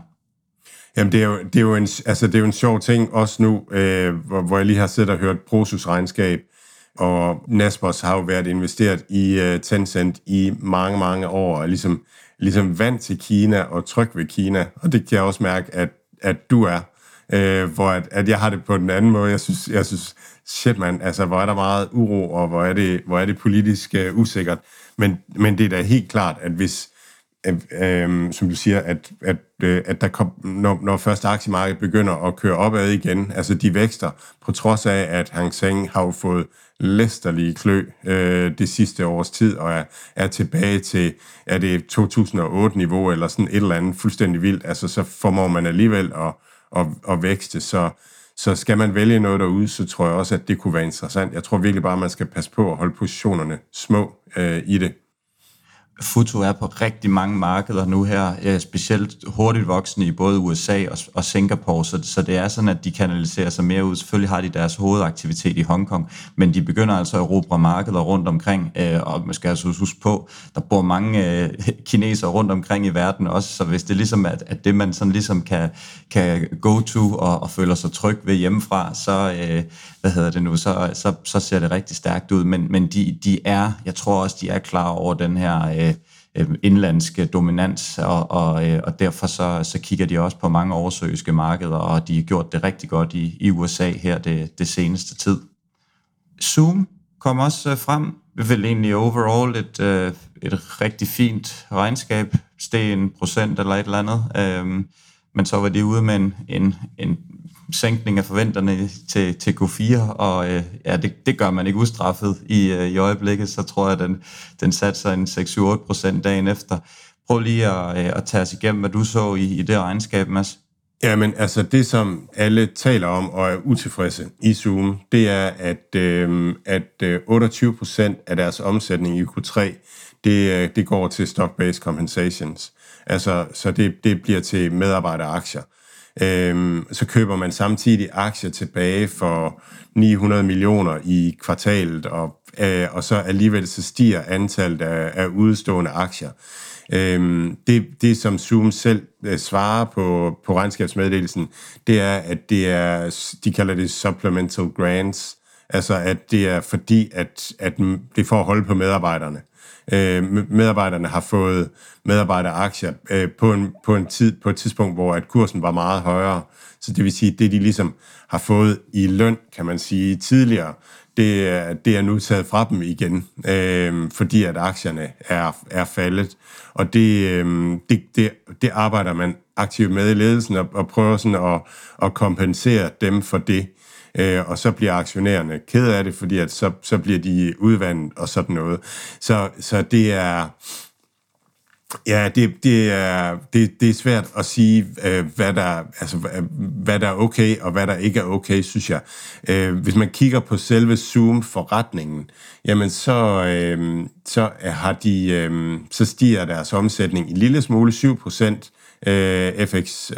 Jamen, det er jo, det er jo, en, altså, det er jo en sjov ting, også nu, øh, hvor, hvor jeg lige har siddet og hørt Prosus regnskab, og Naspers har jo været investeret i øh, Tencent i mange, mange år, og ligesom, ligesom vant til Kina og tryg ved Kina, og det kan jeg også mærke, at, at du er, øh, hvor at, at jeg har det på den anden måde. Jeg synes, jeg synes shit man, altså hvor er der meget uro, og hvor er det, hvor er det politisk øh, usikkert. Men, men det er da helt klart, at hvis, øh, som du siger, at, at, øh, at der kom, når, når første aktiemarked begynder at køre opad igen, altså de vækster, på trods af, at Hang Seng har jo fået læsterlige klø øh, det sidste års tid, og er, er tilbage til, er det 2008-niveau, eller sådan et eller andet fuldstændig vildt, altså så formår man alligevel at, at, at vækste, så, så skal man vælge noget derude, så tror jeg også, at det kunne være interessant. Jeg tror virkelig bare, at man skal passe på at holde positionerne små øh, i det. Futo er på rigtig mange markeder nu her, øh, specielt hurtigt voksende i både USA og, og Singapore, så, så det er sådan, at de kanaliserer sig mere ud. Selvfølgelig har de deres hovedaktivitet i Hongkong, men de begynder altså at erobre markeder rundt omkring, øh, og man skal altså huske på, der bor mange øh, kinesere rundt omkring i verden også, så hvis det ligesom er at det, man sådan ligesom kan, kan go to og, og føler sig tryg ved hjemmefra, så, øh, hvad hedder det nu, så, så, så ser det rigtig stærkt ud, men, men de, de er, jeg tror også, de er klar over den her øh, øh, indlandske dominans, og, og, øh, og derfor så, så kigger de også på mange oversøiske markeder, og de har gjort det rigtig godt i, i USA her det, det seneste tid. Zoom kom også øh, frem, vel egentlig overall et, øh, et rigtig fint regnskab, steg en procent eller et eller andet, øh, men så var de ude med en, en, en sænkning af forventerne til, til Q4, og øh, ja, det, det gør man ikke ustraffet i, øh, i øjeblikket, så tror jeg, at den, den satte sig en 6-8 procent dagen efter. Prøv lige at, øh, at tage os igennem, hvad du så i, i det regnskab, Mads. Jamen, altså det, som alle taler om og er utilfredse i Zoom, det er, at, øh, at øh, 28 procent af deres omsætning i Q3, det, øh, det går til stock-based compensations. Altså, så det, det bliver til medarbejderaktier. Øhm, så køber man samtidig aktier tilbage for 900 millioner i kvartalet, og, øh, og så alligevel så stiger antallet af, af udstående aktier. Øhm, det, det, som Zoom selv øh, svarer på, på regnskabsmeddelelsen, det er, at det er, de kalder det supplemental grants, altså at det er fordi, at, at det får hold at holde på medarbejderne. Øh, medarbejderne har fået medarbejderaktier øh, på, en, på, en tid, på et tidspunkt, hvor at kursen var meget højere. Så det vil sige, at det de ligesom har fået i løn, kan man sige, tidligere, det er, det er nu taget fra dem igen, øh, fordi at aktierne er, er faldet. Og det, øh, det, det, det arbejder man aktivt med i ledelsen og, og prøver sådan at, at kompensere dem for det. Øh, og så bliver aktionærerne ked af det, fordi at så, så bliver de udvandet og sådan noget. Så, så det er Ja, det, det, er, det, det er svært at sige, øh, hvad, der, altså, hvad der er okay, og hvad der ikke er okay, synes jeg. Øh, hvis man kigger på selve Zoom-forretningen, jamen så, øh, så, har de, øh, så stiger deres omsætning i lille smule, 7% øh, FX-neutralt.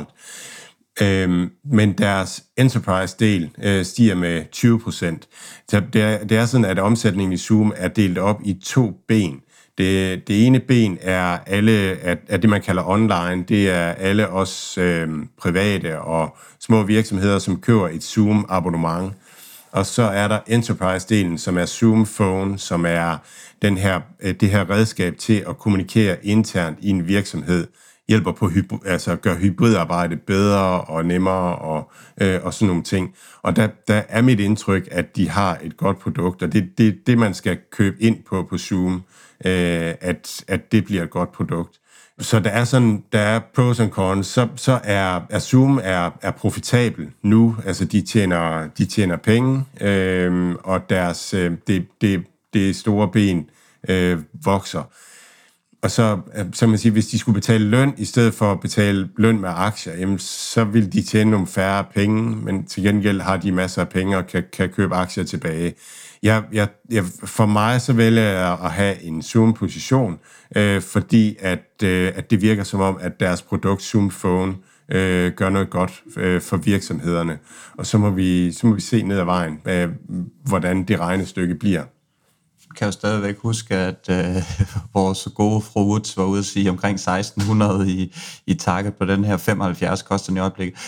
Øh, øh øh, men deres enterprise-del øh, stiger med 20%. Så det er, det er sådan, at omsætningen i Zoom er delt op i to ben. Det, det ene ben er alle at, det, man kalder online. Det er alle os øh, private og små virksomheder, som køber et Zoom-abonnement. Og så er der Enterprise-delen, som er Zoom Phone, som er den her, øh, det her redskab til at kommunikere internt i en virksomhed hjælper på altså gør hybridarbejde bedre og nemmere og, øh, og sådan nogle ting. Og der, der er mit indtryk, at de har et godt produkt, og det er det, det, man skal købe ind på på Zoom øh, at, at det bliver et godt produkt. Så der er sådan, der er pros and cons, så, så er, er Zoom er, er profitabel nu, altså de tjener, de tjener penge, øh, og deres, øh, det, det, det store ben øh, vokser. Og så, så man siger, hvis de skulle betale løn, i stedet for at betale løn med aktier, jamen, så vil de tjene nogle færre penge, men til gengæld har de masser af penge og kan, kan købe aktier tilbage jeg, jeg, jeg, for mig så vælger jeg at have en Zoom-position, øh, fordi at, øh, at det virker som om, at deres produkt Zoom Phone øh, gør noget godt øh, for virksomhederne. Og så må, vi, så må vi se ned ad vejen, øh, hvordan det regnestykke bliver kan jo stadigvæk huske, at øh, vores gode fru Woods var ude at sige omkring 1600 i, i takket på den her 75 koster i øjeblikket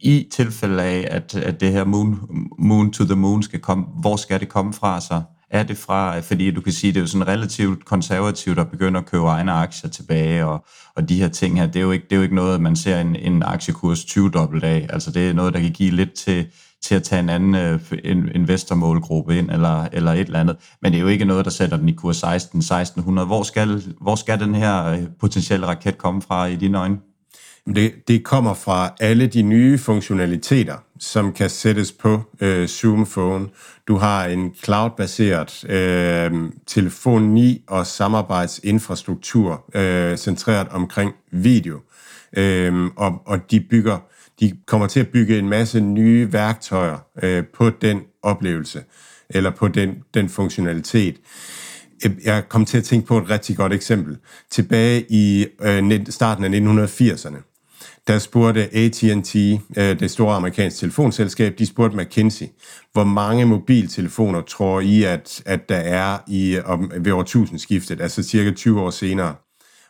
i tilfælde af, at, at det her moon, moon to the moon skal komme, hvor skal det komme fra så? Er det fra, fordi du kan sige, det er jo sådan relativt konservativt at begynde at købe egne aktier tilbage, og, og de her ting her, det er jo ikke, det er jo ikke noget, man ser en, en aktiekurs 20 dobbelt af. Altså det er noget, der kan give lidt til, til at tage en anden øh, investormålgruppe ind, eller, eller et eller andet. Men det er jo ikke noget, der sætter den i kurs 16, 1600. Hvor skal, hvor skal den her øh, potentielle raket komme fra i dine øjne? Det, det kommer fra alle de nye funktionaliteter, som kan sættes på øh, Zoom Phone. Du har en cloud-baseret øh, telefoni- og samarbejdsinfrastruktur øh, centreret omkring video. Øh, og, og de bygger, de kommer til at bygge en masse nye værktøjer øh, på den oplevelse, eller på den, den funktionalitet. Øhm, jeg kom til at tænke på et rigtig godt eksempel. Tilbage i øh, starten af 1980'erne, der spurgte AT&T, øh, det store amerikanske telefonselskab, de spurgte McKinsey, hvor mange mobiltelefoner tror I, at, at der er i, om, ved årtusindskiftet, altså cirka 20 år senere?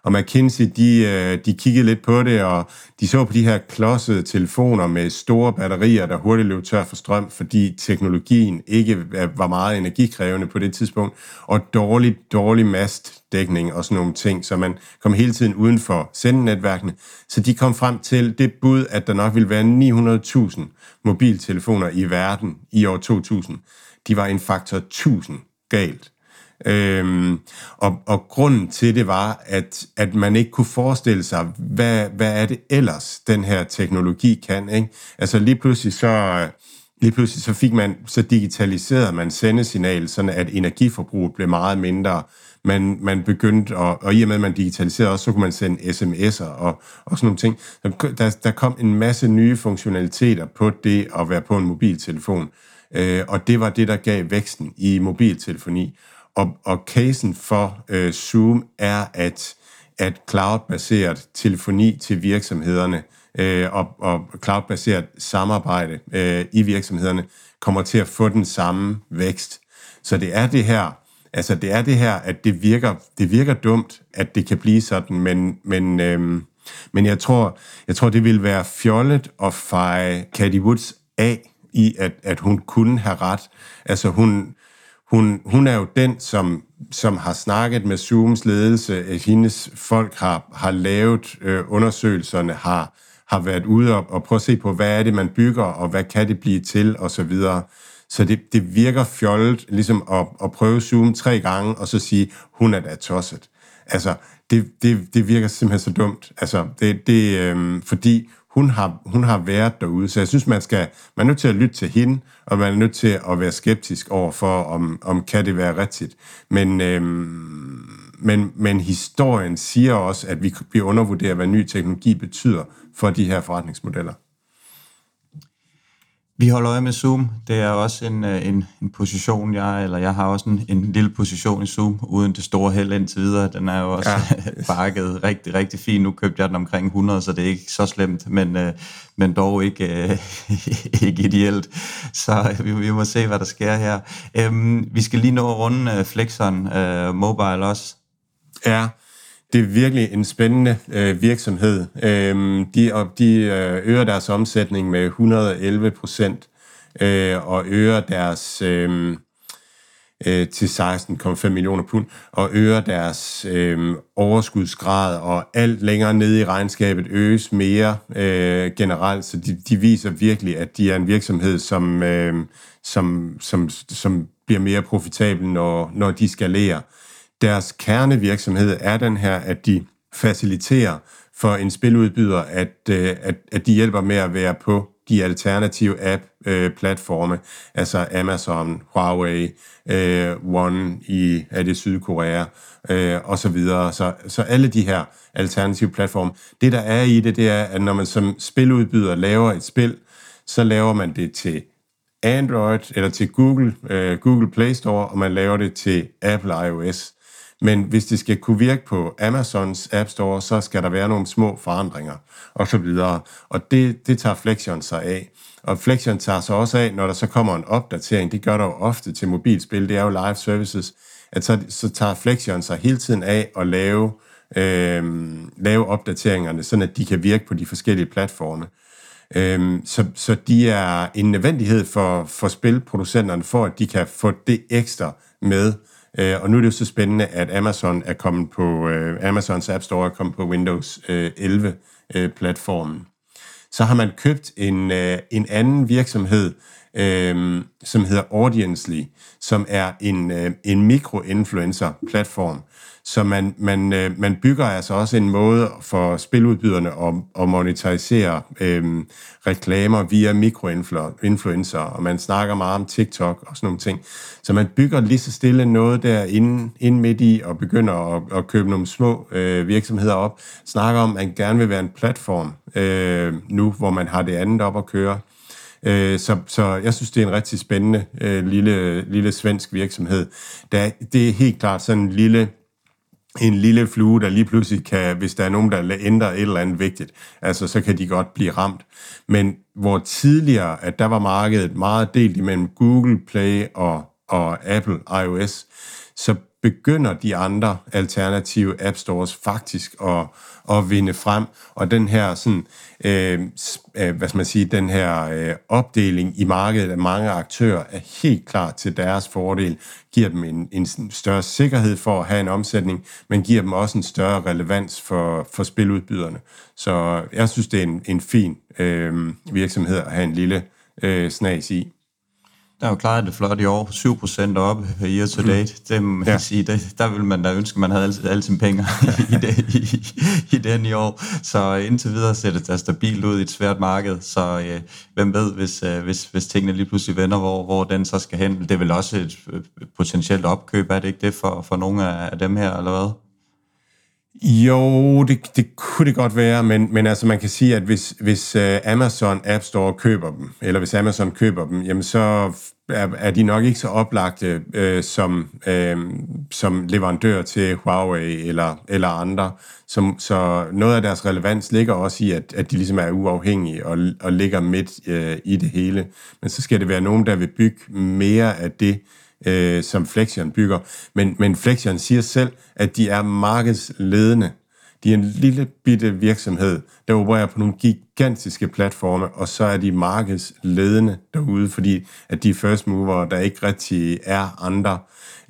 Og McKinsey, de, øh, de kiggede lidt på det, og de så på de her klodsede telefoner med store batterier, der hurtigt løb tør for strøm, fordi teknologien ikke øh, var meget energikrævende på det tidspunkt, og dårlig, dårlig mastdækning og sådan nogle ting, så man kom hele tiden uden for sendenetværkene. Så de kom frem til det bud, at der nok ville være 900.000 mobiltelefoner i verden i år 2000. De var en faktor 1000 galt. Øhm, og, og grunden til det var, at, at man ikke kunne forestille sig, hvad, hvad er det ellers, den her teknologi kan. Ikke? Altså lige pludselig så... Lige pludselig så fik man, så digitaliserede man sendesignal, sådan at energiforbruget blev meget mindre. Man, man begyndte, at, og i og med, at man digitaliserede også, så kunne man sende sms'er og, og sådan nogle ting. Der, der kom en masse nye funktionaliteter på det at være på en mobiltelefon. Øh, og det var det, der gav væksten i mobiltelefoni. Og, og casen for øh, Zoom er, at, at cloud-baseret telefoni til virksomhederne øh, og, og cloud-baseret samarbejde øh, i virksomhederne kommer til at få den samme vækst. Så det er det her, Altså, det er det her, at det virker, det virker dumt, at det kan blive sådan, men, men, øh, men jeg tror, jeg tror, det ville være fjollet at feje Katie Woods af i, at, at hun kunne have ret. Altså, hun, hun, hun er jo den, som, som har snakket med Zooms ledelse, at hendes folk har, har lavet øh, undersøgelserne, har, har været ude og, og prøve at se på, hvad er det, man bygger, og hvad kan det blive til, og så videre. Så det, det virker fjollet ligesom at, at prøve Zoom tre gange, og så sige, hun er da tosset. Altså, det, det, det virker simpelthen så dumt. Altså, det, det, øh, fordi hun har, hun har været derude, så jeg synes, man, skal, man er nødt til at lytte til hende, og man er nødt til at være skeptisk over for, om, om kan det være rigtigt. Men, øhm, men, men historien siger også, at vi, vi undervurderer, hvad ny teknologi betyder for de her forretningsmodeller. Vi holder øje med Zoom. Det er også en, øh, en, en position, jeg, eller jeg har også en, en lille position i Zoom, uden det store held indtil videre. Den er jo også ja. bakket rigtig, rigtig fint. Nu købte jeg den omkring 100, så det er ikke så slemt, men, øh, men dog ikke, øh, ikke ideelt. Så vi, vi må se, hvad der sker her. Øhm, vi skal lige nå at runde Flexon øh, Mobile også. Ja, det er virkelig en spændende øh, virksomhed. Øhm, de, og de øh, øger deres omsætning med 111 procent øh, og øger deres øh, øh, til 16,5 millioner pund og øger deres øh, overskudsgrad og alt længere nede i regnskabet øges mere øh, generelt, så de, de viser virkelig, at de er en virksomhed, som, øh, som, som, som bliver mere profitabel, når, når de skalerer. Deres kernevirksomhed er den her, at de faciliterer for en spiludbyder, at, øh, at, at de hjælper med at være på de alternative app-platforme, øh, altså Amazon, Huawei, øh, One i er det Sydkorea, øh, og så videre. Så, så alle de her alternative platforme. Det, der er i det, det er, at når man som spiludbyder laver et spil, så laver man det til Android eller til Google, øh, Google Play Store, og man laver det til Apple iOS. Men hvis det skal kunne virke på Amazons App Store, så skal der være nogle små forandringer og så videre. Og det, det tager Flexion sig af. Og Flexion tager sig også af, når der så kommer en opdatering. Det gør der jo ofte til mobilspil. Det er jo live services. At så, så tager Flexion sig hele tiden af at lave, øh, lave opdateringerne, sådan at de kan virke på de forskellige platforme. Øhm, så, så de er en nødvendighed for, for spilproducenterne, for at de kan få det ekstra med, Øh, og nu er det jo så spændende, at Amazon er kommet på, øh, Amazons App Store er kommet på Windows 11-platformen. Øh, øh så har man købt en, øh, en anden virksomhed, øh, som hedder Audiensely, som er en, en mikroinfluencer-platform, så man, man, øh, man bygger altså også en måde for spiludbyderne at, at monetarisere øh, reklamer via mikroinfluencer, og man snakker meget om TikTok og sådan nogle ting. Så man bygger lige så stille noget der inde, inde midt i, og begynder at, at købe nogle små øh, virksomheder op. Snakker om, at man gerne vil være en platform øh, nu, hvor man har det andet op at køre. Øh, så, så jeg synes, det er en rigtig spændende øh, lille, lille svensk virksomhed. Der, det er helt klart sådan en lille en lille flue, der lige pludselig kan, hvis der er nogen, der ændrer et eller andet vigtigt, altså så kan de godt blive ramt. Men hvor tidligere, at der var markedet meget delt imellem Google Play og, og Apple iOS, så begynder de andre alternative app stores faktisk at, at vinde frem, og den her sådan, øh, øh hvad skal man sige, den her øh, opdeling i markedet af mange aktører er helt klart til deres fordel, giver dem en, en større sikkerhed for at have en omsætning, men giver dem også en større relevans for, for spiludbyderne. Så jeg synes, det er en, en fin øh, virksomhed at have en lille øh, snas i. Der er jo klaret det flot i år, 7% op year to date. Mm. Det må man ja. sige, det, der vil man da ønske, at man havde alle, alle sine penge i, det, i, i den i år. Så indtil videre ser det da stabilt ud i et svært marked. Så øh, hvem ved, hvis, øh, hvis, hvis tingene lige pludselig vender, hvor, hvor den så skal hen. Det er vel også et øh, potentielt opkøb, er det ikke det for, for nogle af dem her, eller hvad? Jo, det, det kunne det godt være, men, men altså man kan sige, at hvis, hvis øh, Amazon App Store køber dem, eller hvis Amazon køber dem, jamen så er, er de nok ikke så oplagte øh, som, øh, som leverandør til Huawei eller, eller andre. Som, så noget af deres relevans ligger også i, at, at de ligesom er uafhængige og, og ligger midt øh, i det hele. Men så skal det være nogen, der vil bygge mere af det, øh, øh, som Flexion bygger. Men, men Flexion siger selv, at de er markedsledende. De er en lille bitte virksomhed, der opererer på nogle gigantiske platforme, og så er de markedsledende derude, fordi at de er first mover, der ikke rigtig er andre.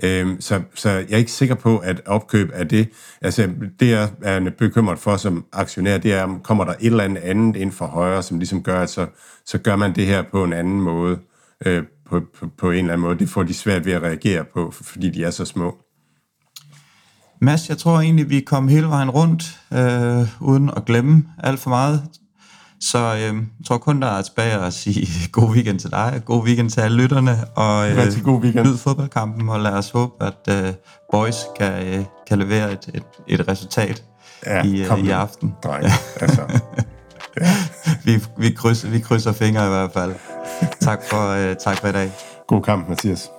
Øhm, så, så jeg er ikke sikker på, at opkøb er det, altså det jeg er bekymret for som aktionær, det er, kommer der et eller andet andet ind for højre, som ligesom gør, at så, så gør man det her på en anden måde, øh, på, på, på en eller anden måde. Det får de svært ved at reagere på, fordi de er så små. Mads, jeg tror egentlig, vi kom hele vejen rundt, øh, uden at glemme alt for meget. Så øh, jeg tror kun, der er tilbage at sige god weekend til dig, god weekend til alle lytterne, og øh, Rigtig god weekend. nyd fodboldkampen, og lad os håbe, at øh, boys kan, øh, kan levere et, et, et resultat Ja, i, øh, i aften. Dreng. Altså, Vi, vi, krydser, vi krydser fingre i hvert fald. Tak for, øh, tak for i dag. god kamp, Mathias.